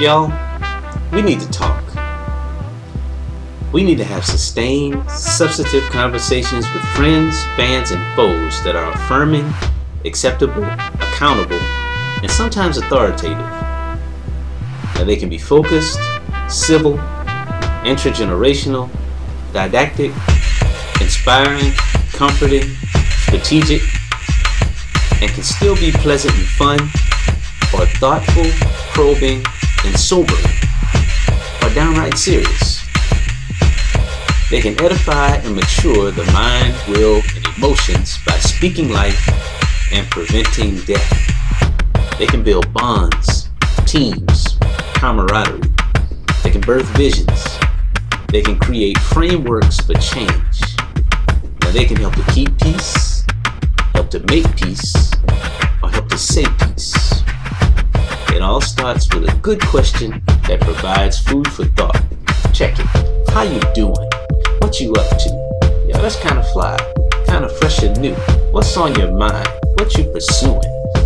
Y'all, we need to talk. We need to have sustained, substantive conversations with friends, fans, and foes that are affirming, acceptable, accountable, and sometimes authoritative. Now they can be focused, civil, intergenerational, didactic, inspiring, comforting, strategic, and can still be pleasant and fun, or thoughtful, probing, and sobering, are downright serious. They can edify and mature the mind, will, and emotions by speaking life and preventing death. They can build bonds, teams, camaraderie. They can birth visions. They can create frameworks for change. Now they can help to keep peace, help to make peace, or help to save peace. It all starts with a good question that provides food for thought. Check it. How you doing? What you up to? Yo, that's kind of fly, kind of fresh and new. What's on your mind? What you pursuing?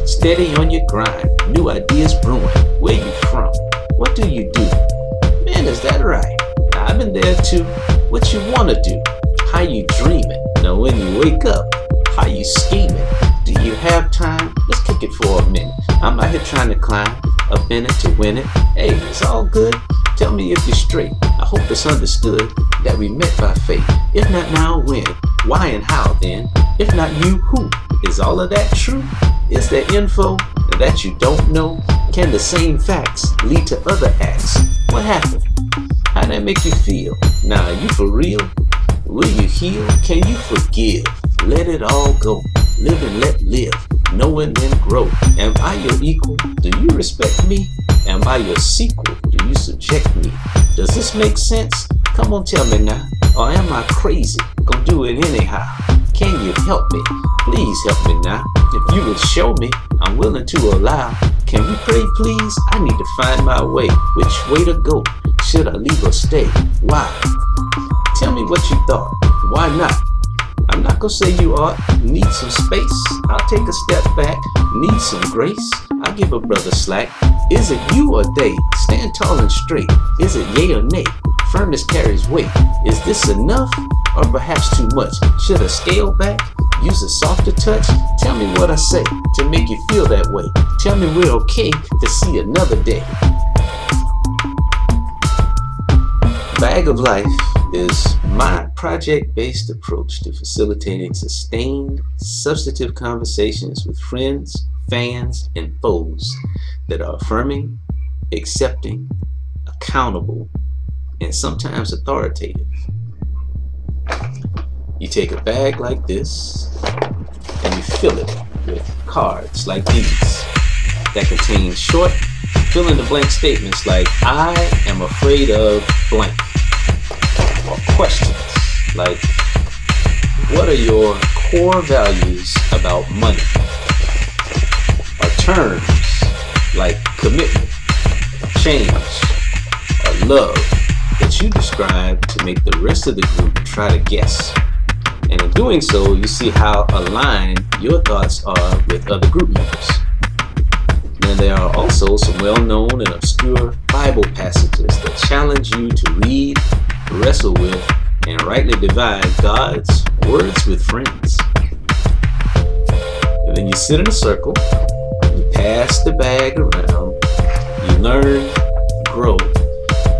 Steady on your grind, new ideas brewing. Where you from? What do you do? Man, is that right? I've been there too. What you wanna do? How you dreaming? Now when you wake up, how you scheming? Do you have time? Let's kick it for a minute. I'm out here trying to climb, up in it to win it. Hey, it's all good. Tell me if you're straight. I hope it's understood that we met by fate. If not now, when? Why and how then? If not you, who? Is all of that true? Is there info that you don't know? Can the same facts lead to other acts? What happened? How that make you feel? Nah, you for real? Will you heal? Can you forgive? Let it all go. Live and let live. Know and growth. Am I your equal? Do you respect me? Am I your sequel? Do you subject me? Does this make sense? Come on, tell me now. Or am I crazy? Gonna do it anyhow. Can you help me? Please help me now. If you would show me, I'm willing to allow. Can we pray, please? I need to find my way. Which way to go? Should I leave or stay? Why? Tell me what you thought. Why not? I'm not gonna say you ought. Need some space. I'll take a step back. Need some grace. I'll give a brother slack. Is it you or they? Stand tall and straight. Is it yay or nay? Firmness carries weight. Is this enough or perhaps too much? Should I scale back? Use a softer touch? Tell me what I say to make you feel that way. Tell me we're okay to see another day. Bag of Life is my project based approach to facilitating sustained, substantive conversations with friends, fans, and foes that are affirming, accepting, accountable, and sometimes authoritative. You take a bag like this and you fill it with cards like these that contain short, fill in the blank statements like, I am afraid of blank questions like what are your core values about money? Or terms like commitment change or love that you describe to make the rest of the group try to guess? And in doing so you see how aligned your thoughts are with other group members. And there are also some well-known and obscure bible passages that challenge you to read wrestle with, and rightly divide God's words with friends. And then you sit in a circle, you pass the bag around, you learn, grow,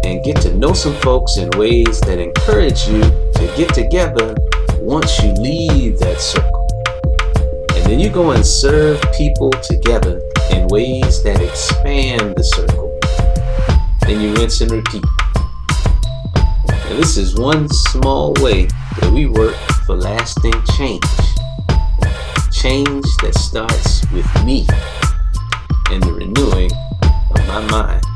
and get to know some folks in ways that encourage you to get together once you leave that circle. And then you go and serve people together in ways that expand the circle. Then you rinse and repeat. And this is one small way that we work for lasting change. Change that starts with me and the renewing of my mind.